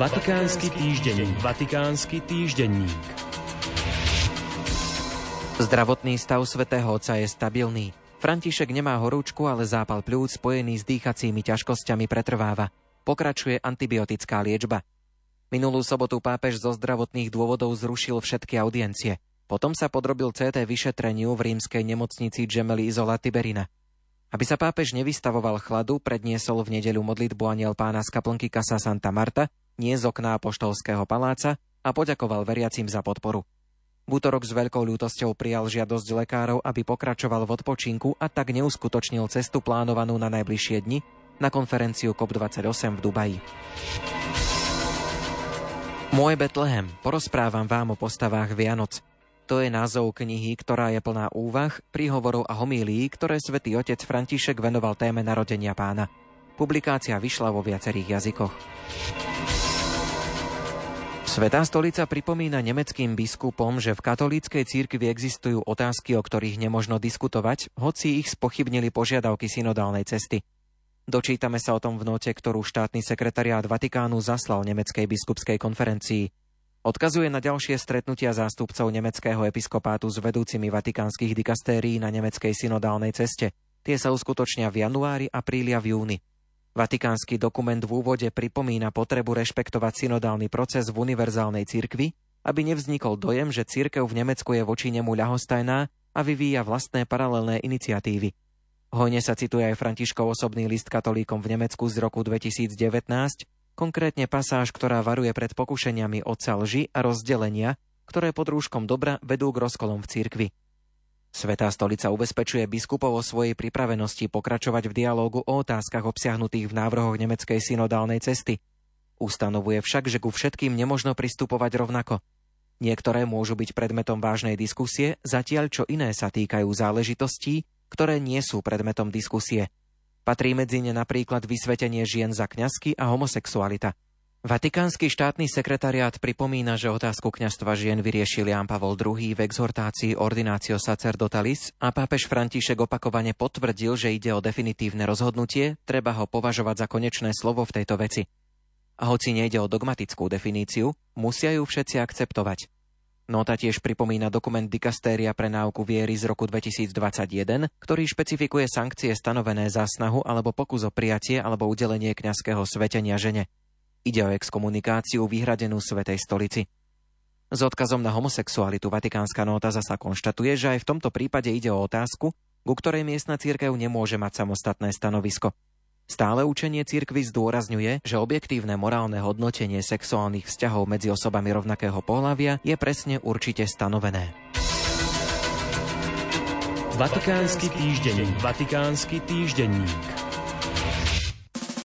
Vatikánsky týždenník. Vatikánsky týždenník. Zdravotný stav svätého Otca je stabilný. František nemá horúčku, ale zápal pľúc spojený s dýchacími ťažkosťami pretrváva. Pokračuje antibiotická liečba. Minulú sobotu pápež zo zdravotných dôvodov zrušil všetky audiencie. Potom sa podrobil CT vyšetreniu v rímskej nemocnici Gemelli Isola Tiberina. Aby sa pápež nevystavoval chladu, predniesol v nedeľu modlitbu aniel pána z kaplnky Casa Santa Marta, nie z okná poštolského paláca a poďakoval veriacim za podporu. V útorok s veľkou ľútosťou prijal žiadosť lekárov, aby pokračoval v odpočinku a tak neuskutočnil cestu plánovanú na najbližšie dni na konferenciu COP28 v Dubaji. Môj Betlehem, porozprávam vám o postavách Vianoc. To je názov knihy, ktorá je plná úvah, príhovorov a homílií, ktoré svätý otec František venoval téme narodenia pána. Publikácia vyšla vo viacerých jazykoch. Svetá stolica pripomína nemeckým biskupom, že v katolíckej církvi existujú otázky, o ktorých nemožno diskutovať, hoci ich spochybnili požiadavky synodálnej cesty. Dočítame sa o tom v note, ktorú štátny sekretariát Vatikánu zaslal nemeckej biskupskej konferencii. Odkazuje na ďalšie stretnutia zástupcov nemeckého episkopátu s vedúcimi vatikánskych dikastérií na nemeckej synodálnej ceste. Tie sa uskutočnia v januári, apríli a v júni. Vatikánsky dokument v úvode pripomína potrebu rešpektovať synodálny proces v univerzálnej cirkvi, aby nevznikol dojem, že církev v Nemecku je voči nemu ľahostajná a vyvíja vlastné paralelné iniciatívy. Hojne sa cituje aj Františkov osobný list katolíkom v Nemecku z roku 2019, konkrétne pasáž, ktorá varuje pred pokušeniami otca lži a rozdelenia, ktoré pod rúškom dobra vedú k rozkolom v cirkvi. Svetá stolica ubezpečuje biskupov o svojej pripravenosti pokračovať v dialógu o otázkach obsiahnutých v návrhoch nemeckej synodálnej cesty. Ustanovuje však, že ku všetkým nemožno pristupovať rovnako. Niektoré môžu byť predmetom vážnej diskusie, zatiaľ čo iné sa týkajú záležitostí, ktoré nie sú predmetom diskusie. Patrí medzi ne napríklad vysvetenie žien za kňazky a homosexualita – Vatikánsky štátny sekretariát pripomína, že otázku kňastva žien vyriešil Ján Pavol II v exhortácii Ordinatio Sacerdotalis a pápež František opakovane potvrdil, že ide o definitívne rozhodnutie, treba ho považovať za konečné slovo v tejto veci. A hoci nejde o dogmatickú definíciu, musia ju všetci akceptovať. Nota tiež pripomína dokument Dikastéria pre náuku viery z roku 2021, ktorý špecifikuje sankcie stanovené za snahu alebo pokus o prijatie alebo udelenie kňazského svetenia žene. Ide o exkomunikáciu vyhradenú Svetej stolici. S odkazom na homosexualitu Vatikánska nota zasa konštatuje, že aj v tomto prípade ide o otázku, ku ktorej miestna církev nemôže mať samostatné stanovisko. Stále učenie církvy zdôrazňuje, že objektívne morálne hodnotenie sexuálnych vzťahov medzi osobami rovnakého pohľavia je presne určite stanovené. Vatikánsky týždenník. Vatikánsky týždenník.